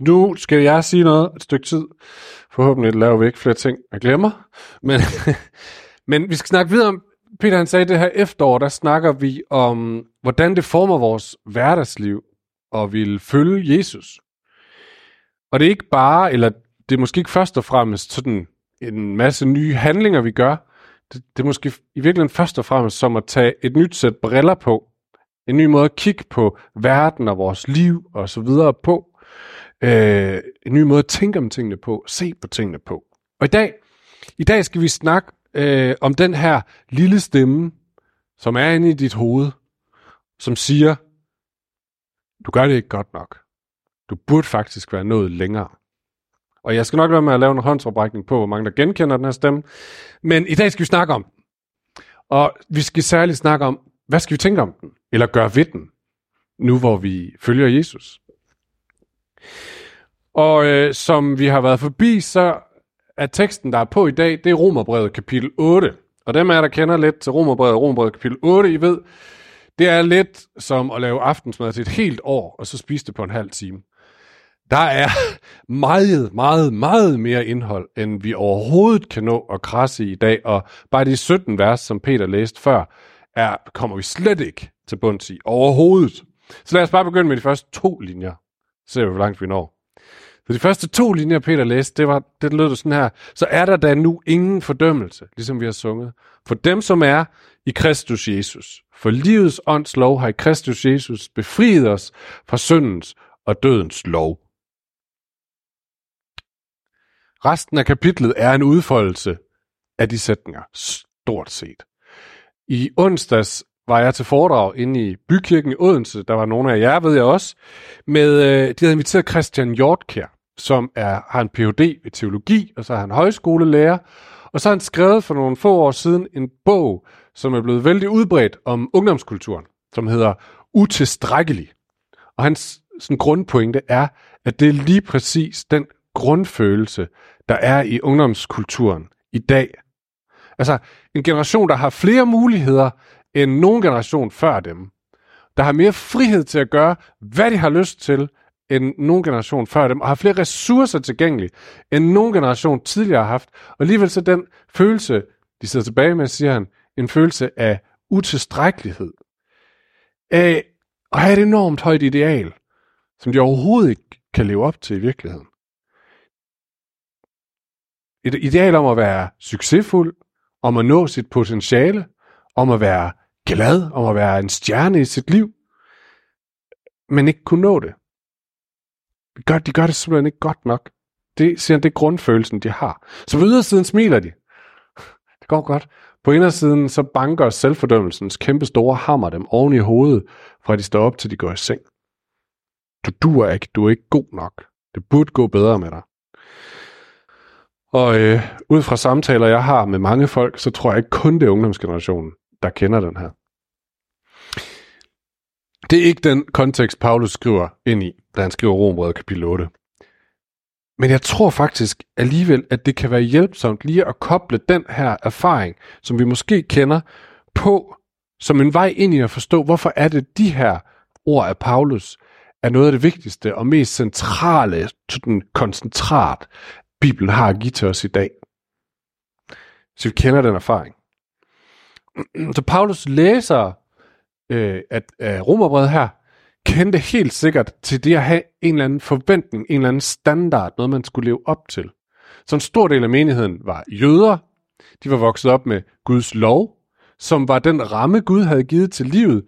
Nu skal jeg sige noget et stykke tid. Forhåbentlig laver vi ikke flere ting, jeg glemmer. Men, men vi skal snakke videre om, Peter han sagde, det her efterår, der snakker vi om, hvordan det former vores hverdagsliv og vil følge Jesus. Og det er ikke bare, eller det er måske ikke først og fremmest sådan en masse nye handlinger, vi gør. Det, det er måske i virkeligheden først og fremmest som at tage et nyt sæt briller på. En ny måde at kigge på verden og vores liv og så videre på. Øh, en ny måde at tænke om tingene på, se på tingene på. Og i dag, i dag skal vi snakke øh, om den her lille stemme, som er inde i dit hoved, som siger, du gør det ikke godt nok. Du burde faktisk være nået længere. Og jeg skal nok være med at lave en håndsoprækning på, hvor mange der genkender den her stemme. Men i dag skal vi snakke om Og vi skal særligt snakke om, hvad skal vi tænke om den? Eller gøre ved den? Nu hvor vi følger Jesus. Og øh, som vi har været forbi, så er teksten, der er på i dag, det er Romerbrevet kapitel 8. Og dem af der kender lidt til Romerbrevet, Romerbrevet kapitel 8, I ved, det er lidt som at lave aftensmad til et helt år, og så spise det på en halv time. Der er meget, meget, meget mere indhold, end vi overhovedet kan nå at krasse i dag, og bare de 17 vers, som Peter læste før, er, kommer vi slet ikke til bunds i overhovedet. Så lad os bare begynde med de første to linjer. Så ser vi, hvor langt vi når. Så de første to linjer, Peter læste, det, var, det lød sådan her. Så er der da nu ingen fordømmelse, ligesom vi har sunget. For dem, som er i Kristus Jesus. For livets ånds lov har i Kristus Jesus befriet os fra syndens og dødens lov. Resten af kapitlet er en udfoldelse af de sætninger, stort set. I onsdags var jeg til foredrag inde i bykirken i Odense, der var nogle af jer, ved jeg også, med, øh, de havde inviteret Christian Hjortkær, som er, har en Ph.D. i teologi, og så er han højskolelærer, og så har han skrevet for nogle få år siden en bog, som er blevet vældig udbredt om ungdomskulturen, som hedder Utilstrækkelig. Og hans sådan, grundpointe er, at det er lige præcis den grundfølelse, der er i ungdomskulturen i dag. Altså en generation, der har flere muligheder end nogen generation før dem. Der har mere frihed til at gøre, hvad de har lyst til, end nogen generation før dem, og har flere ressourcer tilgængelige, end nogen generation tidligere har haft. Og alligevel så den følelse, de sidder tilbage med, siger han, en følelse af utilstrækkelighed. Af at have et enormt højt ideal, som de overhovedet ikke kan leve op til i virkeligheden. Et ideal om at være succesfuld, om at nå sit potentiale, om at være glad, om at være en stjerne i sit liv, men ikke kunne nå det. De gør, de gør det simpelthen ikke godt nok. Det, siger han, det er grundfølelsen, de har. Så på ydersiden smiler de. Det går godt. På indersiden så banker selvfordømmelsens kæmpe store hammer dem oven i hovedet, fra de står op til de går i seng. Du duer ikke, du er ikke god nok. Det burde gå bedre med dig. Og øh, ud fra samtaler, jeg har med mange folk, så tror jeg ikke kun det er ungdomsgenerationen, der kender den her. Det er ikke den kontekst, Paulus skriver ind i, da han skriver Rombrevet kapitel 8. Men jeg tror faktisk alligevel, at det kan være hjælpsomt lige at koble den her erfaring, som vi måske kender, på som en vej ind i at forstå, hvorfor er det de her ord af Paulus er noget af det vigtigste og mest centrale, den koncentrat, Bibelen har at give til os i dag. Så vi kender den erfaring. Så Paulus læser øh, at at romerbrevet her, kendte helt sikkert til det at have en eller anden forventning, en eller anden standard, noget man skulle leve op til. Så en stor del af menigheden var jøder. De var vokset op med Guds lov, som var den ramme, Gud havde givet til livet.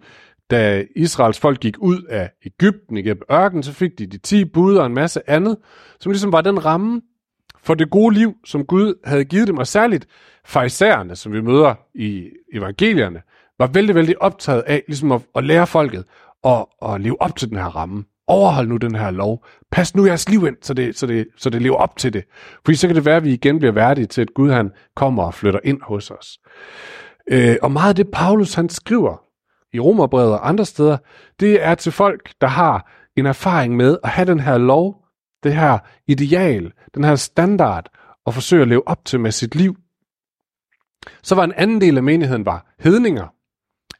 Da Israels folk gik ud af Ægypten igennem ørken, så fik de de 10 bud og en masse andet, som ligesom var den ramme for det gode liv, som Gud havde givet dem, og særligt farisæerne, som vi møder i evangelierne, var vældig, vældig optaget af ligesom at, at lære folket at, at leve op til den her ramme. Overhold nu den her lov. Pas nu jeres liv ind, så det, så det, så det lever op til det. Fordi så kan det være, at vi igen bliver værdige til, at Gud han kommer og flytter ind hos os. Øh, og meget af det, Paulus han skriver i Romerbrevet og andre steder, det er til folk, der har en erfaring med at have den her lov, det her ideal, den her standard, og forsøge at leve op til med sit liv. Så var en anden del af menigheden var hedninger,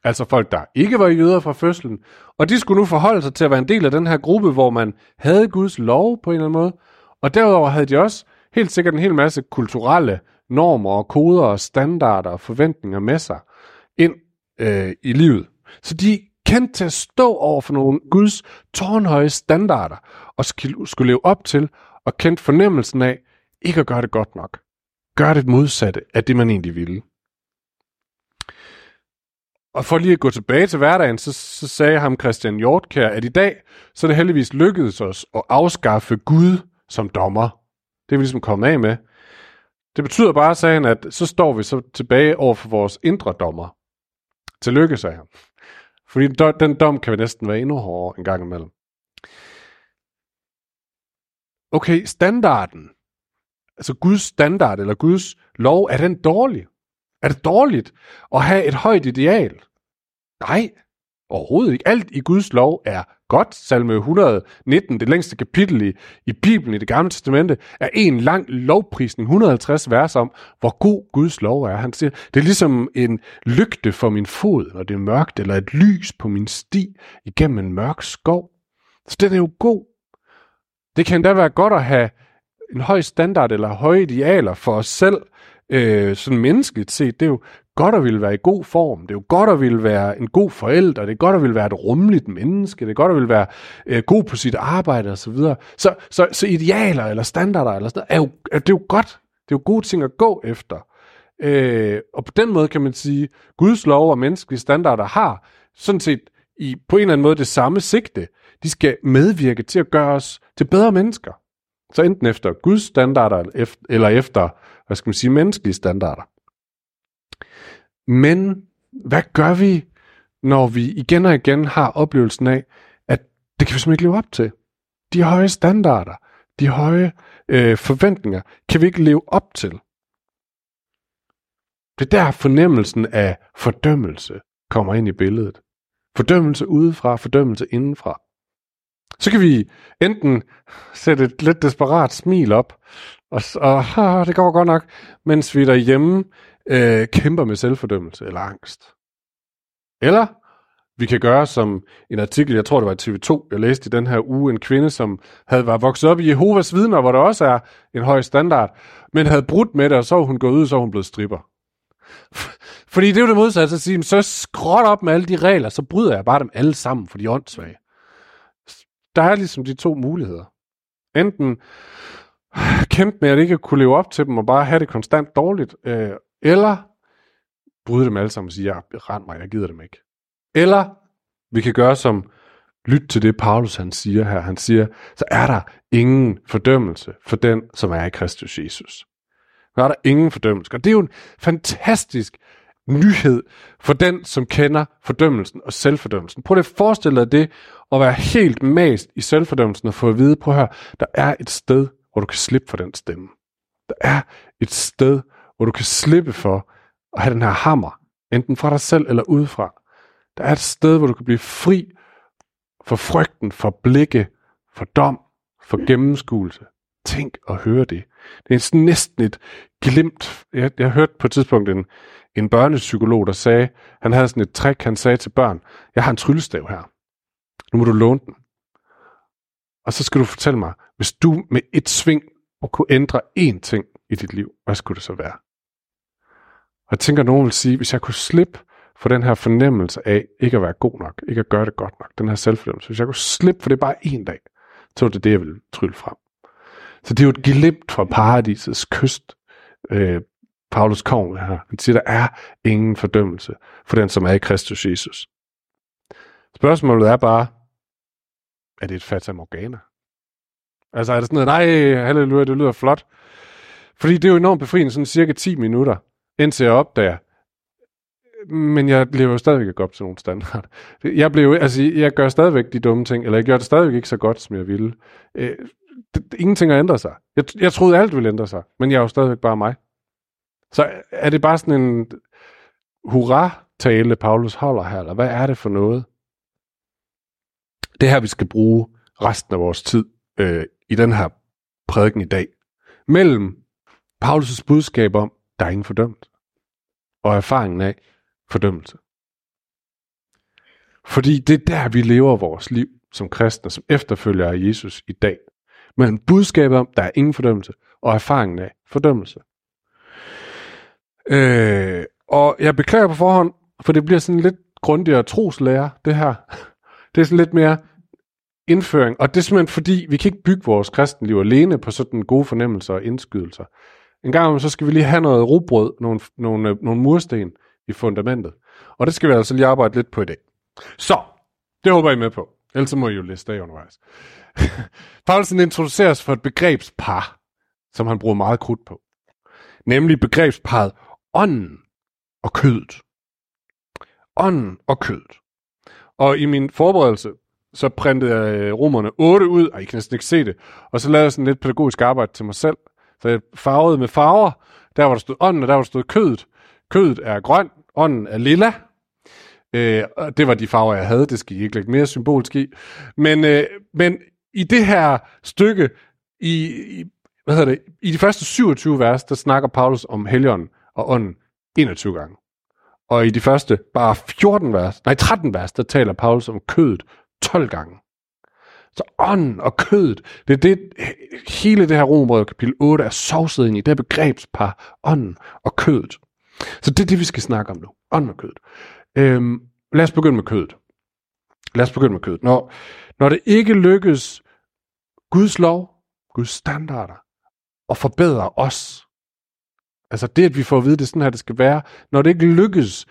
altså folk, der ikke var jøder fra fødslen, og de skulle nu forholde sig til at være en del af den her gruppe, hvor man havde Guds lov på en eller anden måde, og derudover havde de også helt sikkert en hel masse kulturelle normer og koder og standarder og forventninger med sig ind øh, i livet. Så de kendte til at stå over for nogle Guds tårnhøje standarder og skulle leve op til og kendt fornemmelsen af ikke at gøre det godt nok. Gør det modsatte af det, man egentlig ville. Og for lige at gå tilbage til hverdagen, så, så sagde ham Christian Hjortkær, at i dag, så er det heldigvis lykkedes os at afskaffe Gud som dommer. Det er vi ligesom kommet af med. Det betyder bare, sagde han, at så står vi så tilbage over for vores indre dommer. Tillykke, sagde han. Fordi den dom kan vi næsten være endnu hårdere en gang imellem. Okay, standarden, altså Guds standard eller Guds lov, er den dårlig? Er det dårligt at have et højt ideal? Nej, overhovedet ikke. Alt i Guds lov er godt. Salme 119, det længste kapitel i, i Bibelen, i det gamle testamente, er en lang lovprisning, 150 vers om, hvor god Guds lov er. Han siger, det er ligesom en lygte for min fod, når det er mørkt, eller et lys på min sti igennem en mørk skov. Så den er jo god. Det kan da være godt at have en høj standard eller høje idealer for os selv, øh, sådan menneskeligt set. Det er jo godt at ville være i god form. Det er jo godt at ville være en god forælder. Det er godt at ville være et rummeligt menneske. Det er godt at ville være øh, god på sit arbejde osv. Så, så, så, så idealer eller standarder eller sådan noget, er jo, er, det er jo godt. Det er jo gode ting at gå efter. Øh, og på den måde kan man sige, Guds lov og menneskelige standarder har sådan set i, på en eller anden måde det samme sigte. De skal medvirke til at gøre os til bedre mennesker. Så enten efter Guds standarder, eller efter, hvad skal man sige, menneskelige standarder. Men hvad gør vi, når vi igen og igen har oplevelsen af, at det kan vi simpelthen ikke leve op til? De høje standarder, de høje øh, forventninger, kan vi ikke leve op til. Det er der fornemmelsen af fordømmelse kommer ind i billedet. Fordømmelse udefra, fordømmelse indenfra. Så kan vi enten sætte et lidt desperat smil op, og, og ah, det går godt nok, mens vi derhjemme øh, kæmper med selvfordømmelse eller angst. Eller vi kan gøre som en artikel, jeg tror det var i TV2, jeg læste i den her uge, en kvinde, som havde været vokset op i Jehovas vidner, hvor der også er en høj standard, men havde brudt med det, og så var hun gået ud, og så var hun blevet stripper. Fordi det er jo det modsatte, at sige, så skråt op med alle de regler, så bryder jeg bare dem alle sammen, for de er åndssvage. Der er ligesom de to muligheder. Enten kæmpe med at ikke kunne leve op til dem, og bare have det konstant dårligt, øh, eller bryde dem alle sammen og sige, jeg rend mig, jeg gider dem ikke. Eller vi kan gøre som, lyt til det, Paulus han siger her. Han siger, så er der ingen fordømmelse for den, som er i Kristus Jesus. Så er der ingen fordømmelse. Og det er jo en fantastisk nyhed for den, som kender fordømmelsen og selvfordømmelsen. Prøv at forestille dig det, at være helt mast i selvfordømmelsen og få at vide, på her, der er et sted, hvor du kan slippe for den stemme. Der er et sted, hvor du kan slippe for at have den her hammer, enten fra dig selv eller udefra. Der er et sted, hvor du kan blive fri for frygten, for blikke, for dom, for gennemskuelse. Tænk og høre det. Det er sådan næsten et glimt. Jeg, jeg hørte på et tidspunkt en, en børnepsykolog, der sagde, han havde sådan et trick, han sagde til børn, jeg har en tryllestav her. Nu må du låne den. Og så skal du fortælle mig, hvis du med et sving kunne ændre én ting i dit liv, hvad skulle det så være? Og jeg tænker, at nogen vil sige, hvis jeg kunne slippe for den her fornemmelse af ikke at være god nok, ikke at gøre det godt nok, den her selvfornemmelse, hvis jeg kunne slippe for det bare en dag, så var det det, jeg ville trylle frem. Så det er jo et glimt fra paradisets kyst, øh, Paulus kommer her. Han siger, der er ingen fordømmelse for den, som er i Kristus Jesus. Spørgsmålet er bare, er det et fata morgana? Altså er det sådan noget, nej, halleluja, det lyder flot. Fordi det er jo enormt befriende, sådan cirka 10 minutter, indtil jeg opdager, men jeg lever jo stadigvæk ikke op til nogen standard. Jeg, blev, altså, jeg gør stadigvæk de dumme ting, eller jeg gør det stadigvæk ikke så godt, som jeg ville. Øh, det, ingenting har ændret sig. Jeg, jeg troede, alt ville ændre sig, men jeg er jo stadigvæk bare mig. Så er det bare sådan en hurra-tale, Paulus holder her, eller hvad er det for noget? Det her, vi skal bruge resten af vores tid øh, i den her prædiken i dag. Mellem Paulus' budskab om, der er ingen fordømt, og erfaringen af fordømmelse. Fordi det er der, vi lever vores liv som kristne, som efterfølgere af Jesus i dag. Mellem budskabet om, der er ingen fordømmelse, og erfaringen af fordømmelse. Øh, og jeg beklager på forhånd, for det bliver sådan lidt grundigere troslærer, det her. Det er sådan lidt mere indføring, og det er simpelthen fordi, vi kan ikke bygge vores kristenliv alene på sådan gode fornemmelser og indskydelser. En gang så skal vi lige have noget robrød, nogle, nogle, øh, nogle mursten i fundamentet. Og det skal vi altså lige arbejde lidt på i dag. Så, det håber I med på. Ellers må I jo læse det undervejs. Paulsen introduceres for et begrebspar, som han bruger meget krudt på. Nemlig begrebsparet ånden og kødet. Ånden og kødet. Og i min forberedelse, så printede jeg øh, romerne 8 ud, og I kan næsten ikke se det. Og så lavede jeg sådan lidt pædagogisk arbejde til mig selv. Så jeg farvede med farver, der var der stod ånden, og der var der stod kødet. Kødet er grøn, ånden er lilla. Øh, det var de farver, jeg havde. Det skal I ikke lægge mere symbolsk i. Men, øh, men i det her stykke, i, i, hvad hedder det, i de første 27 vers, der snakker Paulus om helgen og ånden 21 gange. Og i de første bare 14 vers, nej 13 vers, der taler Paulus om kødet 12 gange. Så ånden og kødet, det er det, hele det her romerbrev kapitel 8 er sovset ind i, det her begrebspar, ånden og kødet. Så det er det, vi skal snakke om nu, ånden og kødet. Øhm, lad os begynde med kødet. Lad os begynde med kødet. Når, når det ikke lykkes Guds lov, Guds standarder, at forbedre os, altså det, at vi får at vide, det er sådan her, det skal være, når det ikke lykkes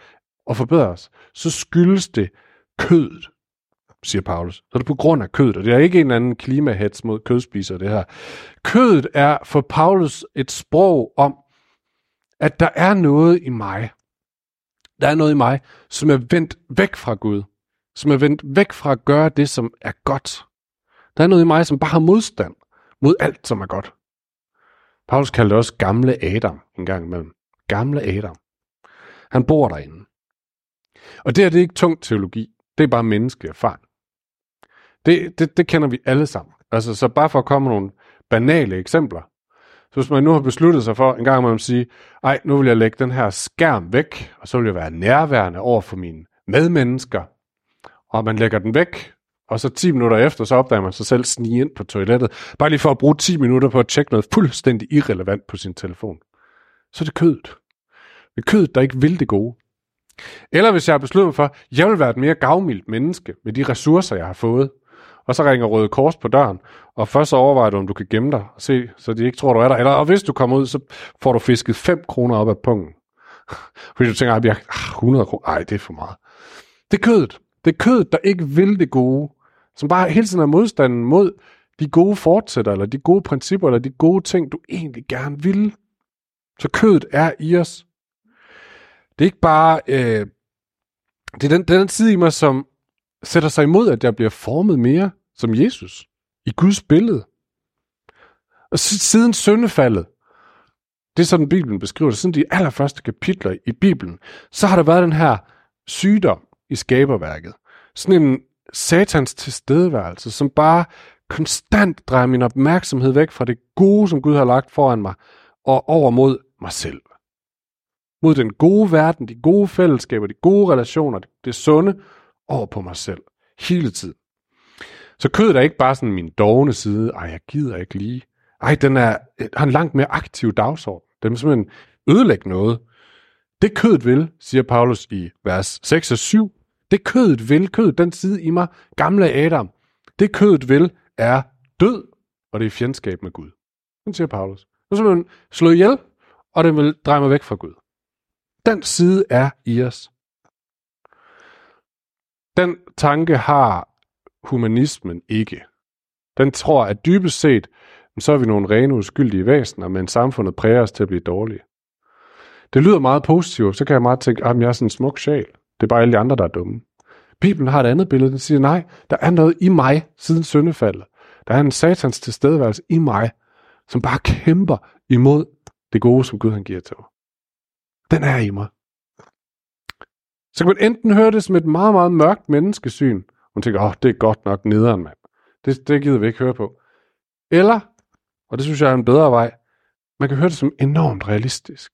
at forbedre os, så skyldes det kødet siger Paulus. Så er det på grund af kødet, og det er ikke en eller anden klimahets mod kødspiser, det her. Kødet er for Paulus et sprog om, at der er noget i mig. Der er noget i mig, som er vendt væk fra Gud. Som er vendt væk fra at gøre det, som er godt. Der er noget i mig, som bare har modstand mod alt, som er godt. Paulus kaldte også gamle Adam en gang imellem. Gamle Adam. Han bor derinde. Og det er det er ikke tung teologi. Det er bare menneskelig erfaring. Det, det, det kender vi alle sammen. Altså, så bare for at komme nogle banale eksempler. Så hvis man nu har besluttet sig for en gang at sige, ej, nu vil jeg lægge den her skærm væk, og så vil jeg være nærværende over for mine medmennesker. Og man lægger den væk, og så 10 minutter efter, så opdager man sig selv snige ind på toilettet. Bare lige for at bruge 10 minutter på at tjekke noget fuldstændig irrelevant på sin telefon. Så er det kødet. Det er kødet, der ikke vil det gode. Eller hvis jeg har besluttet mig for, at jeg vil være et mere gavmildt menneske med de ressourcer, jeg har fået, og så ringer Røde Kors på døren, og først så overvejer du, om du kan gemme dig og se, så de ikke tror, du er der. Eller, og hvis du kommer ud, så får du fisket 5 kroner op af pungen. Fordi du tænker, at jeg 100 kroner, ej, det er for meget. Det er kødet. Det er kødet, der ikke vil det gode. Som bare hele tiden er modstanden mod de gode fortsætter, eller de gode principper, eller de gode ting, du egentlig gerne vil. Så kødet er i os. Det er ikke bare... Øh, det er den, den side i mig, som sætter sig imod, at jeg bliver formet mere som Jesus i Guds billede. Og siden syndefaldet, det er sådan Bibelen beskriver det, siden de allerførste kapitler i Bibelen, så har der været den her sygdom i skaberværket. Sådan en satans tilstedeværelse, som bare konstant drejer min opmærksomhed væk fra det gode, som Gud har lagt foran mig, og over mod mig selv. Mod den gode verden, de gode fællesskaber, de gode relationer, det sunde, over på mig selv. Hele tiden. Så kødet er ikke bare sådan min dogne side, ej, jeg gider ikke lige. Ej, den er, har en langt mere aktiv dagsorden. Den vil simpelthen ødelægge noget. Det kødet vil, siger Paulus i vers 6 og 7, det kødet vil, kødet, den side i mig, gamle Adam, det kødet vil, er død, og det er fjendskab med Gud. Den siger Paulus. Nu skal man slå ihjel, og den vil dreje mig væk fra Gud. Den side er i os. Den tanke har humanismen ikke. Den tror, at dybest set, så er vi nogle rene uskyldige væsener, men samfundet præger os til at blive dårlige. Det lyder meget positivt, så kan jeg meget tænke, at jeg er sådan en smuk sjæl. Det er bare alle de andre, der er dumme. Bibelen har et andet billede, Den siger, nej, der er noget i mig siden syndefaldet. Der er en satans tilstedeværelse i mig, som bare kæmper imod det gode, som Gud han giver til mig. Den er i mig. Så kan man enten høre det som et meget, meget mørkt menneskesyn, og tænker, åh, oh, det er godt nok nederen, mand. Det, det gider vi ikke høre på. Eller, og det synes jeg er en bedre vej, man kan høre det som enormt realistisk.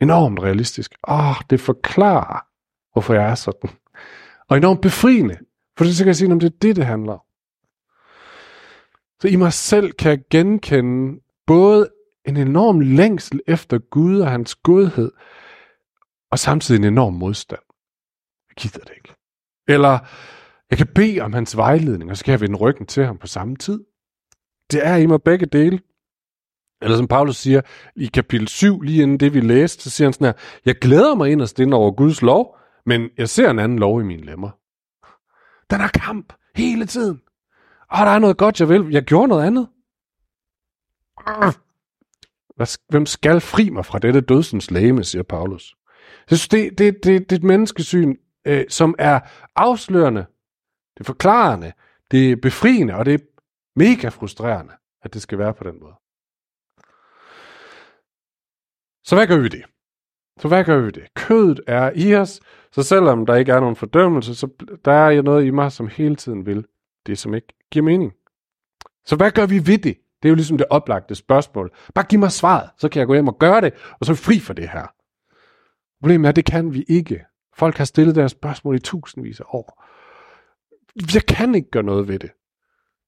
Enormt realistisk. Åh, oh, det forklarer, hvorfor jeg er sådan. Og enormt befriende. For så kan jeg sige, om det er det, det handler om. Så i mig selv kan jeg genkende både en enorm længsel efter Gud og hans godhed, og samtidig en enorm modstand. Jeg gider det ikke. Eller jeg kan bede om hans vejledning, og så kan jeg vende ryggen til ham på samme tid. Det er i mig begge dele. Eller som Paulus siger i kapitel 7, lige inden det vi læste, så siger han sådan her, jeg glæder mig inderst ind over Guds lov, men jeg ser en anden lov i mine lemmer. Den er kamp hele tiden. Og der er noget godt, jeg vil. Jeg gjorde noget andet. Hvem skal fri mig fra dette dødsens læme, siger Paulus. Jeg synes, det, det, det, det er et menneskesyn, øh, som er afslørende, det er forklarende, det er befriende, og det er mega frustrerende, at det skal være på den måde. Så hvad gør vi det? Så hvad gør vi det? Kødet er i os, så selvom der ikke er nogen fordømmelse, så der er noget i mig, som hele tiden vil det, som ikke giver mening. Så hvad gør vi ved det? Det er jo ligesom det oplagte spørgsmål. Bare giv mig svaret, så kan jeg gå hjem og gøre det, og så er fri for det her. Problemet er, at det kan vi ikke. Folk har stillet deres spørgsmål i tusindvis af år. Jeg kan ikke gøre noget ved det.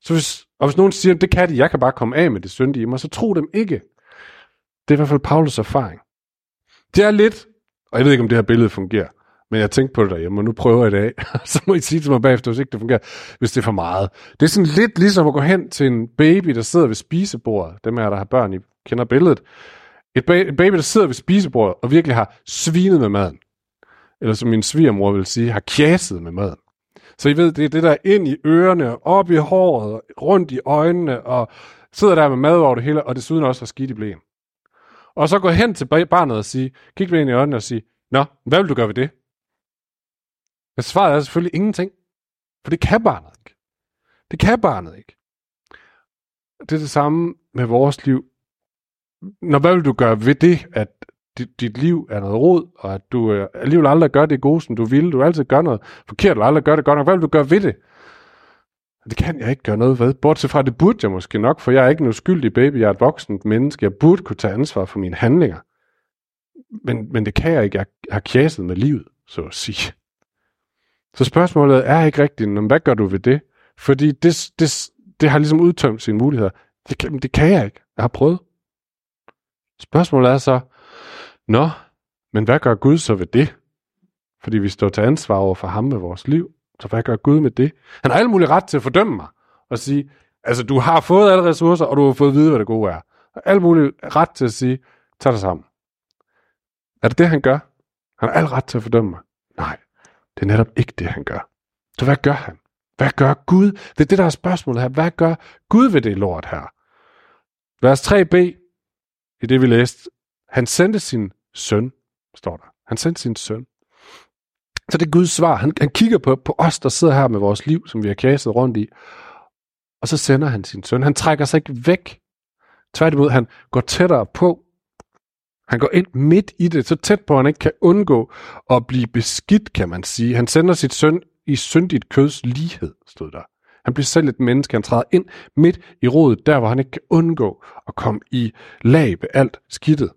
Så hvis, og hvis nogen siger, at det kan de, jeg kan bare komme af med det syndige i mig, så tro dem ikke. Det er i hvert fald Paulus erfaring. Det er lidt, og jeg ved ikke, om det her billede fungerer, men jeg tænkte på det derhjemme, og nu prøver jeg det af. så må I sige til mig bagefter, hvis ikke det fungerer, hvis det er for meget. Det er sådan lidt ligesom at gå hen til en baby, der sidder ved spisebordet. Dem her, der har børn, I kender billedet. Et baby, der sidder ved spisebordet og virkelig har svinet med maden. Eller som min svigermor vil sige, har kjæset med maden. Så I ved, det er det der ind i ørerne, op i håret, rundt i øjnene, og sidder der med mad over det hele, og desuden også har skidt i blæen. Og så gå hen til barnet og sige, kig ind i øjnene og sige, Nå, hvad vil du gøre ved det? Men svaret er selvfølgelig ingenting. For det kan barnet ikke. Det kan barnet ikke. Det er det samme med vores liv. Når hvad vil du gøre ved det, at dit, dit liv er noget rod, og at du øh, alligevel aldrig gør det gode, som du ville. Du altid gør noget forkert, eller aldrig gør det godt nok. Hvad vil du gøre ved det? Det kan jeg ikke gøre noget ved. Bortset fra, det burde jeg måske nok, for jeg er ikke en uskyldig baby. Jeg er et voksent menneske. Jeg burde kunne tage ansvar for mine handlinger. Men, men det kan jeg ikke. Jeg har kjæset med livet, så at sige. Så spørgsmålet er ikke rigtigt, men hvad gør du ved det? Fordi det, det, det har ligesom udtømt sine muligheder. Det kan, det kan jeg ikke. Jeg har prøvet. Spørgsmålet er så, nå, men hvad gør Gud så ved det? Fordi vi står til ansvar over for ham med vores liv. Så hvad gør Gud med det? Han har alle mulige ret til at fordømme mig og sige, altså du har fået alle ressourcer, og du har fået at vide, hvad det gode er. Alle mulige ret til at sige, tag dig sammen. Er det det, han gør? Han har al ret til at fordømme mig. Nej, det er netop ikke det, han gør. Så hvad gør han? Hvad gør Gud? Det er det, der er spørgsmålet her. Hvad gør Gud ved det lort her? Vers 3b, i det vi læste, han sendte sin søn, står der. Han sendte sin søn. Så det er Guds svar. Han, han kigger på, på os, der sidder her med vores liv, som vi har kastet rundt i. Og så sender han sin søn. Han trækker sig ikke væk. Tværtimod, han går tættere på. Han går ind midt i det, så tæt på, at han ikke kan undgå at blive beskidt, kan man sige. Han sender sit søn i syndigt køds lighed, stod der. Han bliver selv et menneske. Han træder ind midt i rodet, der hvor han ikke kan undgå at komme i lag med alt skidtet.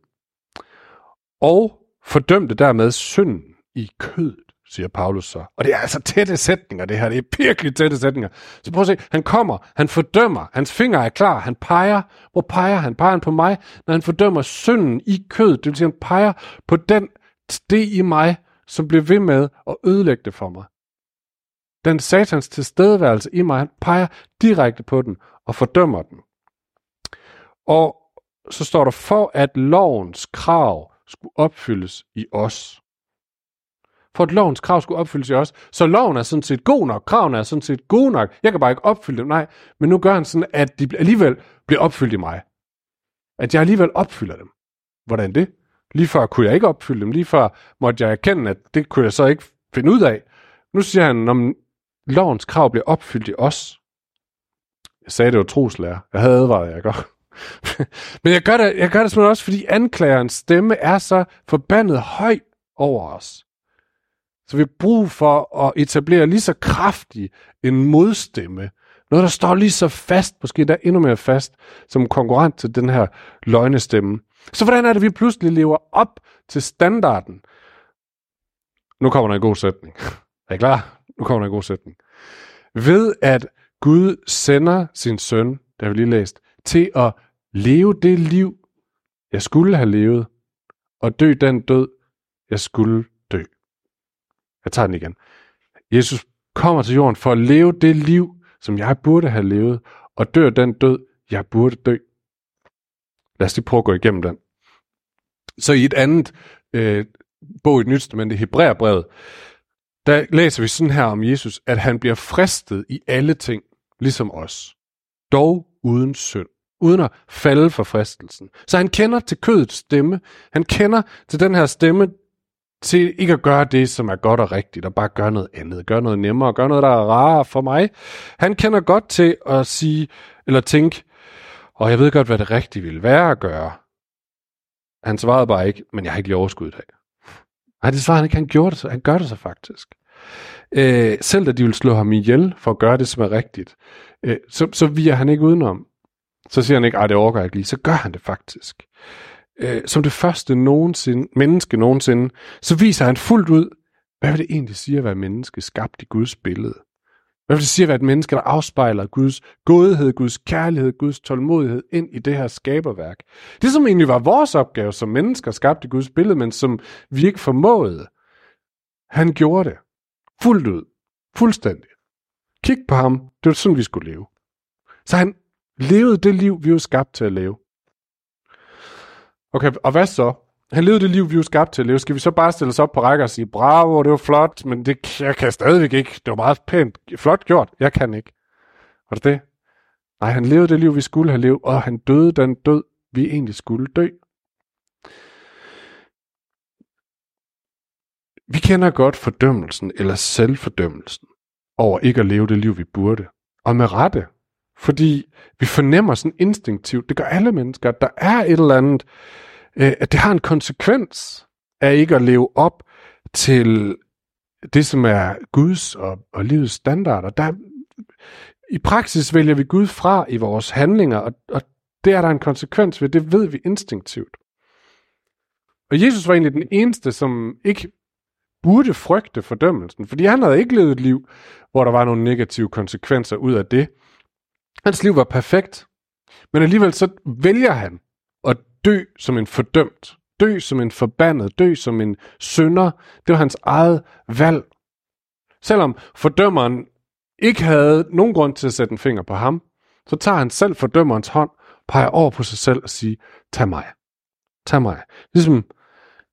Og fordømte dermed synden i kødet siger Paulus så. Og det er altså tætte sætninger, det her. Det er virkelig tætte sætninger. Så prøv at se. Han kommer, han fordømmer, hans finger er klar, han peger. Hvor peger han? Peger han på mig, når han fordømmer synden i kødet. Det vil sige, han peger på den det i mig, som bliver ved med at ødelægge det for mig. Den satans tilstedeværelse i mig, han peger direkte på den og fordømmer den. Og så står der, for at lovens krav skulle opfyldes i os for at lovens krav skulle opfyldes i os. Så loven er sådan set god nok, kravene er sådan set gode nok. Jeg kan bare ikke opfylde dem, nej. Men nu gør han sådan, at de alligevel bliver opfyldt i mig. At jeg alligevel opfylder dem. Hvordan det? Lige før kunne jeg ikke opfylde dem. Lige før måtte jeg erkende, at det kunne jeg så ikke finde ud af. Nu siger han, når lovens krav bliver opfyldt i os. Jeg sagde, det var troslærer. Jeg havde advaret jeg godt. Men jeg gør, det, jeg gør det simpelthen også, fordi anklagerens stemme er så forbandet høj over os. Så vi har brug for at etablere lige så kraftig en modstemme. Noget, der står lige så fast, måske der endnu mere fast, som konkurrent til den her løgnestemme. Så hvordan er det, vi pludselig lever op til standarden? Nu kommer der en god sætning. Er I klar? nu kommer der en god sætning. Ved at Gud sender sin søn, der har vi lige læst, til at leve det liv, jeg skulle have levet, og dø den død, jeg skulle. Jeg tager den igen. Jesus kommer til jorden for at leve det liv, som jeg burde have levet, og dør den død, jeg burde dø. Lad os lige prøve at gå igennem den. Så i et andet øh, bog i det nye det Hebræerbrevet, der læser vi sådan her om Jesus, at han bliver fristet i alle ting, ligesom os. Dog uden synd. Uden at falde for fristelsen. Så han kender til kødets stemme. Han kender til den her stemme, til ikke at gøre det, som er godt og rigtigt, og bare gøre noget andet, gøre noget nemmere, gøre noget, der er rarere for mig. Han kender godt til at sige, eller tænke, og jeg ved godt, hvad det rigtige ville være at gøre. Han svarede bare ikke, men jeg har ikke lige overskud i dag. Nej, det svarede han ikke. Han, gjorde det så. han gør det så faktisk. Øh, selv da de vil slå ham ihjel for at gøre det, som er rigtigt, øh, så, så viger han ikke udenom. Så siger han ikke, at det overgår ikke lige. Så gør han det faktisk. Øh, som det første nogensinde, menneske nogensinde, så viser han fuldt ud, hvad vil det egentlig sige at være menneske skabt i Guds billede? Hvad vil det sige at være et menneske, der afspejler Guds godhed, Guds kærlighed, Guds tålmodighed ind i det her skaberværk? Det, som egentlig var vores opgave som mennesker skabt i Guds billede, men som vi ikke formåede. Han gjorde det. Fuldt ud. Fuldstændig. Kig på ham. Det var sådan, vi skulle leve. Så han levede det liv, vi var skabt til at leve. Okay, og hvad så? Han levede det liv, vi jo skabte til at leve. Skal vi så bare stille os op på række og sige, bravo, det var flot, men det, jeg kan stadigvæk ikke. Det var meget pænt, flot gjort. Jeg kan ikke. Var det det? Nej, han levede det liv, vi skulle have levet, og han døde den død, vi egentlig skulle dø. Vi kender godt fordømmelsen eller selvfordømmelsen over ikke at leve det liv, vi burde. Og med rette. Fordi vi fornemmer sådan instinktivt, det gør alle mennesker, at der er et eller andet, øh, at det har en konsekvens af ikke at leve op til det, som er Guds og, og livets standarder. Der, I praksis vælger vi Gud fra i vores handlinger, og, og det er der en konsekvens ved, det ved vi instinktivt. Og Jesus var egentlig den eneste, som ikke burde frygte fordømmelsen, fordi han havde ikke levet et liv, hvor der var nogle negative konsekvenser ud af det. Hans liv var perfekt, men alligevel så vælger han at dø som en fordømt, dø som en forbandet, dø som en synder. Det var hans eget valg. Selvom fordømmeren ikke havde nogen grund til at sætte en finger på ham, så tager han selv fordømmerens hånd, peger over på sig selv og siger, tag mig. Tag mig. Ligesom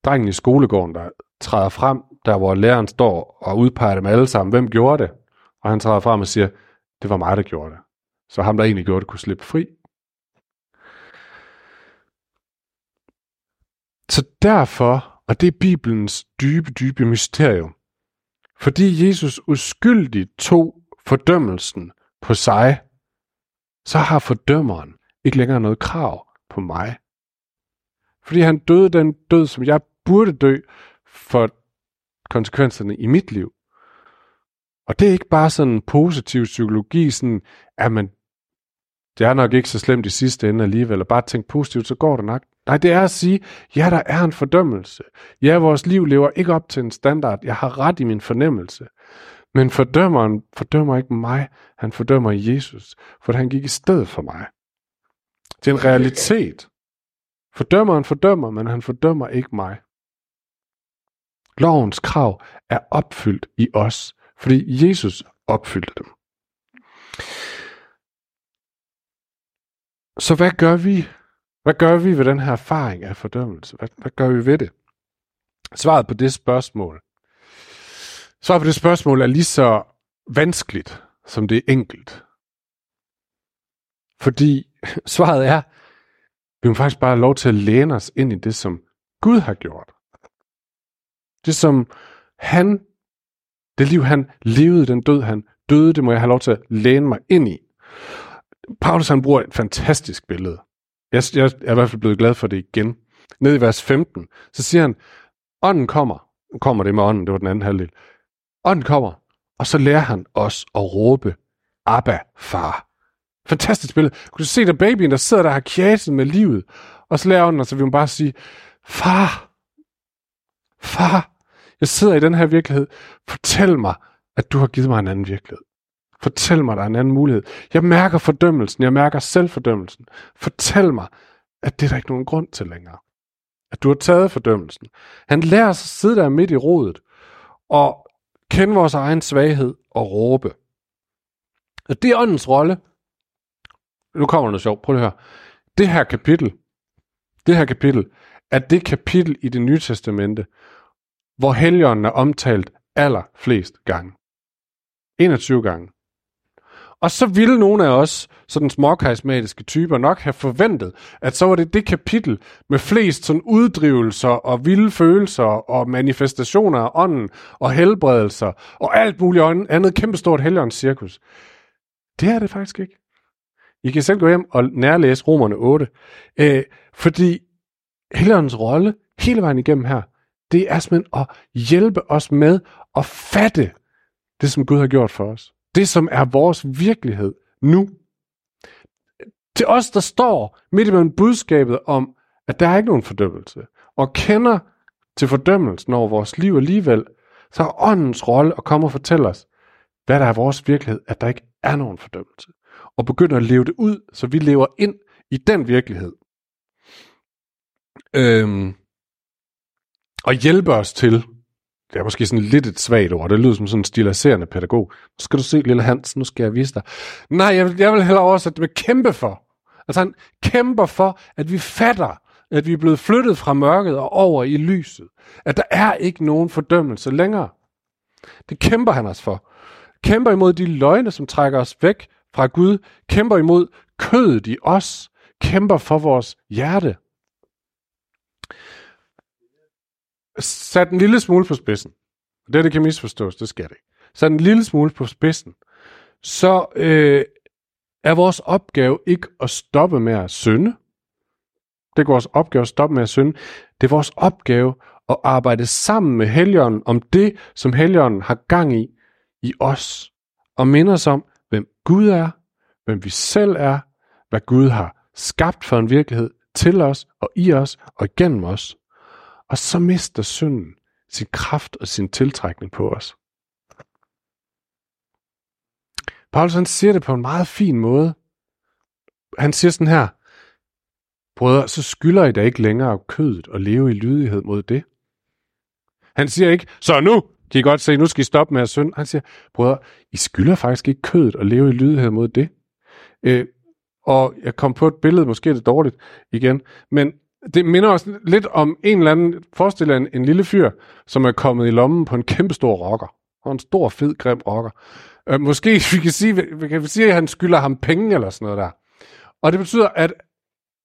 drengen i skolegården, der træder frem, der hvor læreren står og udpeger dem alle sammen. Hvem gjorde det? Og han træder frem og siger, det var mig, der gjorde det. Så ham, der egentlig gjorde det, kunne slippe fri. Så derfor, og det er Bibelens dybe, dybe mysterium, fordi Jesus uskyldigt tog fordømmelsen på sig, så har fordømmeren ikke længere noget krav på mig. Fordi han døde den død, som jeg burde dø for konsekvenserne i mit liv. Og det er ikke bare sådan en positiv psykologi, sådan, at man, det er nok ikke så slemt i sidste ende alligevel, og bare tænk positivt, så går det nok. Nej, det er at sige, ja, der er en fordømmelse. Ja, vores liv lever ikke op til en standard. Jeg har ret i min fornemmelse. Men fordømmeren fordømmer ikke mig, han fordømmer Jesus, for han gik i stedet for mig. Det er en realitet. Fordømmeren fordømmer, men han fordømmer ikke mig. Lovens krav er opfyldt i os, fordi Jesus opfyldte dem. Så hvad gør vi? Hvad gør vi ved den her erfaring af fordømmelse? Hvad, hvad gør vi ved det? Svaret på det spørgsmål. Svaret på det spørgsmål er lige så vanskeligt, som det er enkelt. Fordi svaret er, vi må faktisk bare have lov til at læne os ind i det, som Gud har gjort. Det som han, det liv han levede, den død han døde, det må jeg have lov til at læne mig ind i. Paulus han bruger et fantastisk billede. Jeg, jeg er i hvert fald blevet glad for det igen. Ned i vers 15, så siger han, ånden kommer. Nu kommer det med ånden, det var den anden halvdel. Ånden kommer, og så lærer han os at råbe, Abba, far. Fantastisk billede. Kunne du se der babyen, der sidder der og har kjaset med livet, og så lærer ånden, og så vil hun bare sige, far, far, jeg sidder i den her virkelighed. Fortæl mig, at du har givet mig en anden virkelighed. Fortæl mig, der er en anden mulighed. Jeg mærker fordømmelsen. Jeg mærker selvfordømmelsen. Fortæl mig, at det er der ikke nogen grund til længere. At du har taget fordømmelsen. Han lærer sig at sidde der midt i rodet og kende vores egen svaghed og råbe. Og det er åndens rolle. Nu kommer noget sjovt. Prøv at høre. Det her kapitel, det her kapitel, er det kapitel i det nye testamente, hvor helligånden er omtalt allerflest gange. 21 gange. Og så ville nogle af os, sådan småkarismatiske typer, nok have forventet, at så var det det kapitel med flest sådan uddrivelser og vilde følelser og manifestationer af ånden og helbredelser og alt muligt andet kæmpestort cirkus. Det er det faktisk ikke. I kan selv gå hjem og nærlæse Romerne 8, øh, fordi Helligåndens rolle hele vejen igennem her, det er simpelthen at hjælpe os med at fatte det, som Gud har gjort for os. Det, som er vores virkelighed nu. Til os, der står midt imellem budskabet om, at der er ikke nogen fordømmelse, og kender til fordømmelsen over vores liv alligevel, så er åndens rolle at komme og fortælle os, hvad der er vores virkelighed, at der ikke er nogen fordømmelse. Og begynde at leve det ud, så vi lever ind i den virkelighed. Øhm, og hjælpe os til det er måske sådan lidt et svagt ord. Det lyder som sådan en stiliserende pædagog. Nu skal du se, lille Hans, nu skal jeg vise dig. Nej, jeg vil, jeg vil hellere oversætte det med kæmpe for. Altså han kæmper for, at vi fatter, at vi er blevet flyttet fra mørket og over i lyset. At der er ikke nogen fordømmelse længere. Det kæmper han os for. Kæmper imod de løgne, som trækker os væk fra Gud. Kæmper imod kødet i os. Kæmper for vores hjerte sat en lille smule på spidsen, det, det kan misforstås, det skal det ikke. Sat en lille smule på spidsen, så øh, er vores opgave ikke at stoppe med at synde. Det er vores opgave at stoppe med at synde. Det er vores opgave at arbejde sammen med Helligånden om det, som Helligånden har gang i i os. Og minde os om, hvem Gud er, hvem vi selv er, hvad Gud har skabt for en virkelighed til os og i os og igennem os. Og så mister synden sin kraft og sin tiltrækning på os. Paulus han siger det på en meget fin måde. Han siger sådan her, Brødre, så skylder I da ikke længere af kødet og leve i lydighed mod det. Han siger ikke, så nu kan I godt se, nu skal I stoppe med at synde. Han siger, brødre, I skylder faktisk ikke kødet og leve i lydighed mod det. Øh, og jeg kom på et billede, måske er det dårligt igen, men det minder også lidt om en eller anden, forestil en, en lille fyr, som er kommet i lommen på en kæmpe stor rocker. Og en stor, fed, grim rocker. Øh, måske vi kan, sige, vi kan sige, at han skylder ham penge eller sådan noget der. Og det betyder, at,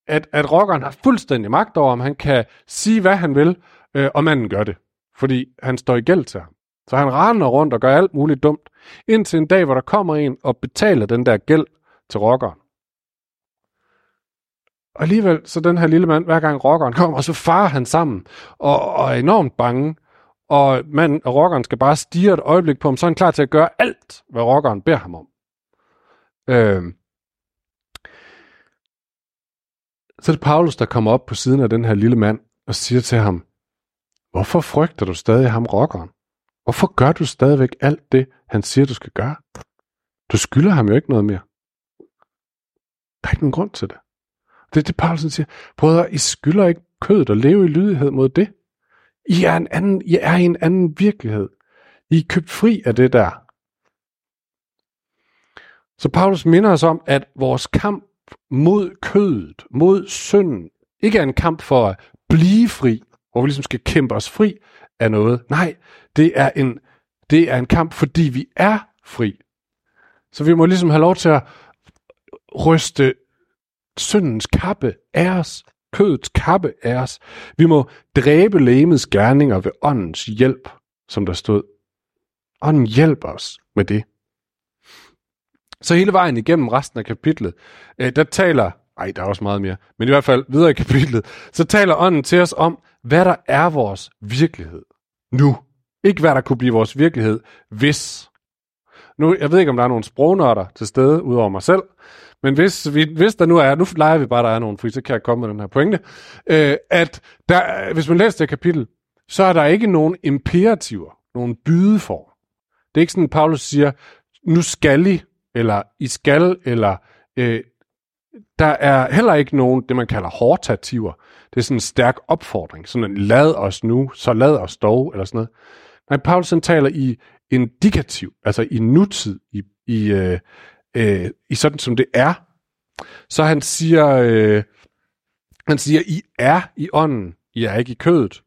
at, at rockeren har fuldstændig magt over, om han kan sige, hvad han vil, øh, og manden gør det. Fordi han står i gæld til ham. Så han render rundt og gør alt muligt dumt. Indtil en dag, hvor der kommer en og betaler den der gæld til rockeren. Og alligevel, så den her lille mand, hver gang rockeren kommer, så farer han sammen, og, og er enormt bange. Og manden og rockeren skal bare stige et øjeblik på ham, så er han klar til at gøre alt, hvad rockeren beder ham om. Øh. Så er det Paulus, der kommer op på siden af den her lille mand, og siger til ham, Hvorfor frygter du stadig ham rockeren? Hvorfor gør du stadigvæk alt det, han siger, du skal gøre? Du skylder ham jo ikke noget mere. Der er ikke nogen grund til det. Det er det, Paulsen siger. Brødre, I skylder ikke kødet og leve i lydighed mod det. I er, en anden, I er i en anden virkelighed. I er købt fri af det der. Så Paulus minder os om, at vores kamp mod kødet, mod synden, ikke er en kamp for at blive fri, hvor vi ligesom skal kæmpe os fri af noget. Nej, det er en, det er en kamp, fordi vi er fri. Så vi må ligesom have lov til at ryste syndens kappe er os, kødets kappe er os. Vi må dræbe lægemets gerninger ved åndens hjælp, som der stod. Ånden hjælper os med det. Så hele vejen igennem resten af kapitlet, øh, der taler, ej, der er også meget mere, men i hvert fald videre i kapitlet, så taler ånden til os om, hvad der er vores virkelighed nu. Ikke hvad der kunne blive vores virkelighed, hvis. Nu, jeg ved ikke, om der er nogle sprognørder til stede, udover mig selv, men hvis, vi, hvis der nu er, nu leger vi bare, der er nogen, for så kan jeg komme med den her pointe, øh, at der, hvis man læser det kapitel, så er der ikke nogen imperativer, nogen bydeform. Det er ikke sådan, at Paulus siger, nu skal I, eller I skal, eller øh, der er heller ikke nogen, det man kalder hortativer. Det er sådan en stærk opfordring. Sådan en, lad os nu, så lad os dog, eller sådan noget. Nej, Paulus han taler i indikativ, altså i nutid, i, i, øh, øh, i sådan som det er. Så han siger, øh, han siger, I er i ånden, I er ikke i kødet.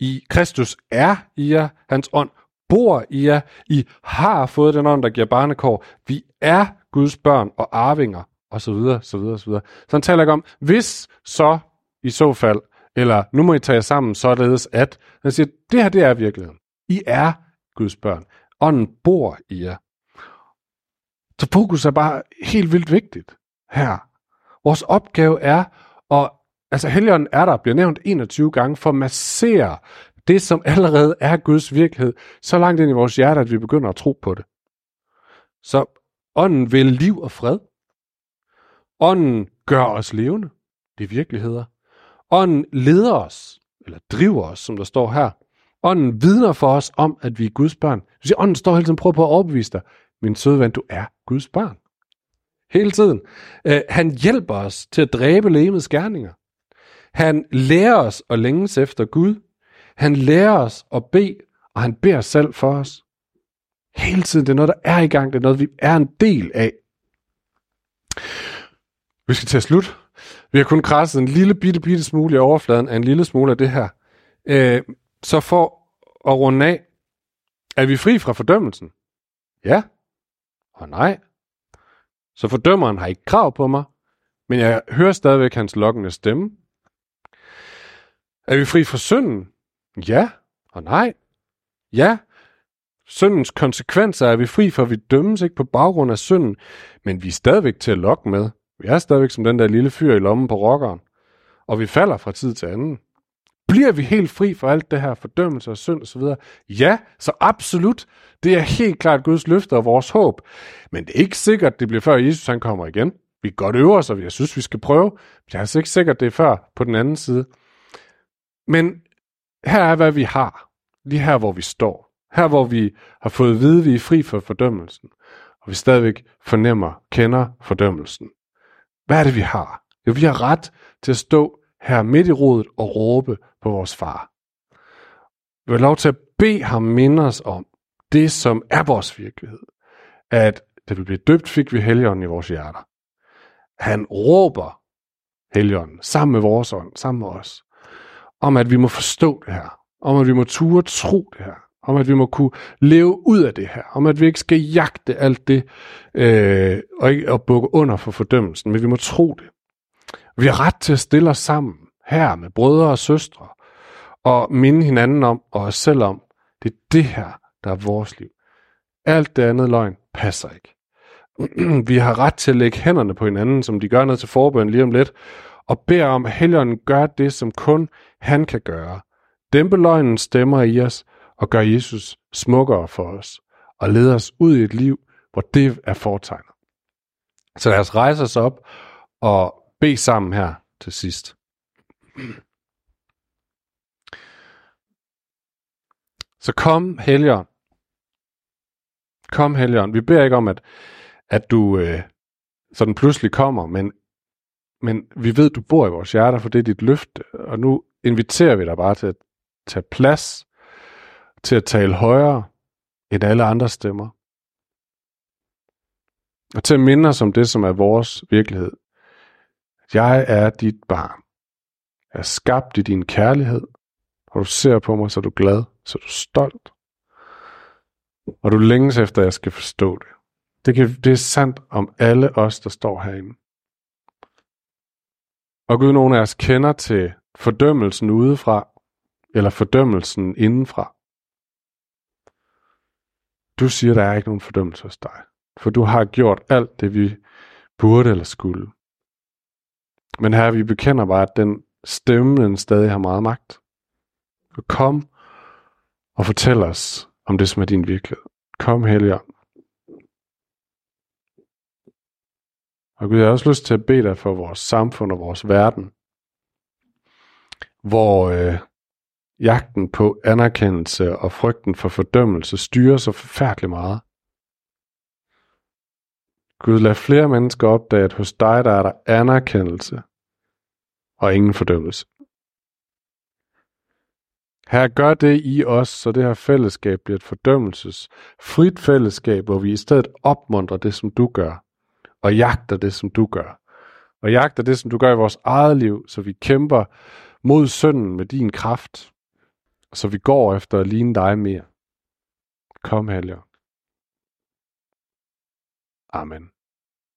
I Kristus er i jer, hans ånd bor i jer, I har fået den ånd, der giver barnekår. Vi er Guds børn og arvinger, og så videre, så videre, så videre. Så han taler ikke om, hvis så i så fald, eller nu må I tage jer sammen, således at, han siger, det her det er virkeligheden. I er Guds børn. Ånden bor i jer. Så fokus er bare helt vildt vigtigt her. Vores opgave er, at, altså Helligånden er der, bliver nævnt 21 gange, for at massere det, som allerede er Guds virkelighed, så langt ind i vores hjerte, at vi begynder at tro på det. Så ånden vil liv og fred. Ånden gør os levende. Det er virkeligheder. Ånden leder os, eller driver os, som der står her. Ånden vidner for os om, at vi er Guds børn. Du siger, ånden står hele tiden og prøver på at overbevise dig. Min søde ven, du er Guds barn. Hele tiden. Øh, han hjælper os til at dræbe lemets gerninger. Han lærer os at længes efter Gud. Han lærer os at bede, og han beder selv for os. Hele tiden, det er noget, der er i gang. Det er noget, vi er en del af. Vi skal til at slutte. Vi har kun krasset en lille bitte, bitte smule i overfladen af en lille smule af det her. Øh, så for at runde af, er vi fri fra fordømmelsen? Ja og nej. Så fordømmeren har ikke krav på mig, men jeg hører stadigvæk hans lokkende stemme. Er vi fri fra synden? Ja og nej. Ja, syndens konsekvenser er vi fri for, vi dømmes ikke på baggrund af synden, men vi er stadigvæk til at lokke med. Vi er stadigvæk som den der lille fyr i lommen på rockeren, og vi falder fra tid til anden. Bliver vi helt fri for alt det her fordømmelse og synd osv.? Ja, så absolut. Det er helt klart Guds løfte og vores håb. Men det er ikke sikkert, det bliver før Jesus han kommer igen. Vi kan godt øve os, og jeg synes, vi skal prøve. Men det er altså ikke sikkert, det er før på den anden side. Men her er, hvad vi har. Lige her, hvor vi står. Her, hvor vi har fået at vide, at vi er fri for fordømmelsen. Og vi stadigvæk fornemmer, kender fordømmelsen. Hvad er det, vi har? Jo, vi har ret til at stå her midt i rodet og råbe på vores far. Vi har lov til at bede ham minde os om det, som er vores virkelighed. At da vi blev døbt, fik vi helligånden i vores hjerter. Han råber helligånden sammen med vores ånd, sammen med os, om at vi må forstå det her, om at vi må ture tro det her, om at vi må kunne leve ud af det her, om at vi ikke skal jagte alt det øh, og ikke at bukke under for fordømmelsen, men vi må tro det. Vi har ret til at stille os sammen her med brødre og søstre og minde hinanden om og os selv om, det er det her, der er vores liv. Alt det andet løgn passer ikke. vi har ret til at lægge hænderne på hinanden, som de gør ned til forbøn lige om lidt, og beder om, at Helligånden gør det, som kun han kan gøre. Dæmpe løgnen stemmer i os, og gør Jesus smukkere for os, og leder os ud i et liv, hvor det er foretegnet. Så lad os rejse os op og bede sammen her til sidst. Så kom, Helligånd. Kom, Helligånd. Vi beder ikke om, at, at du øh, sådan pludselig kommer, men, men vi ved, du bor i vores hjerter, for det er dit løfte. Og nu inviterer vi dig bare til at tage plads, til at tale højere end alle andre stemmer. Og til at minde os om det, som er vores virkelighed. Jeg er dit barn. Jeg er skabt i din kærlighed, Når du ser på mig, så er du glad, så er du stolt. Og du længes efter, at jeg skal forstå det. Det, kan, det er sandt om alle os, der står herinde. Og Gud, nogen af os kender til fordømmelsen udefra, eller fordømmelsen indenfra. Du siger, der er ikke nogen fordømmelse hos dig, for du har gjort alt det, vi burde eller skulle. Men her vi bekender bare, at den stemme den stadig har meget magt. Så kom og fortæl os om det, som er din virkelighed. Kom, Helligånd. Og Gud, jeg har også lyst til at bede dig for vores samfund og vores verden, hvor øh, Jagten på anerkendelse og frygten for fordømmelse styrer så forfærdeligt meget. Gud lad flere mennesker opdage, at hos dig der er der anerkendelse og ingen fordømmelse. Her gør det i os, så det her fællesskab bliver et fordømmelses frit fællesskab, hvor vi i stedet opmuntrer det, som du gør, og jagter det, som du gør. Og jagter det, som du gør i vores eget liv, så vi kæmper mod synden med din kraft, så vi går efter at ligne dig mere. Kom, Helligånd. Amen.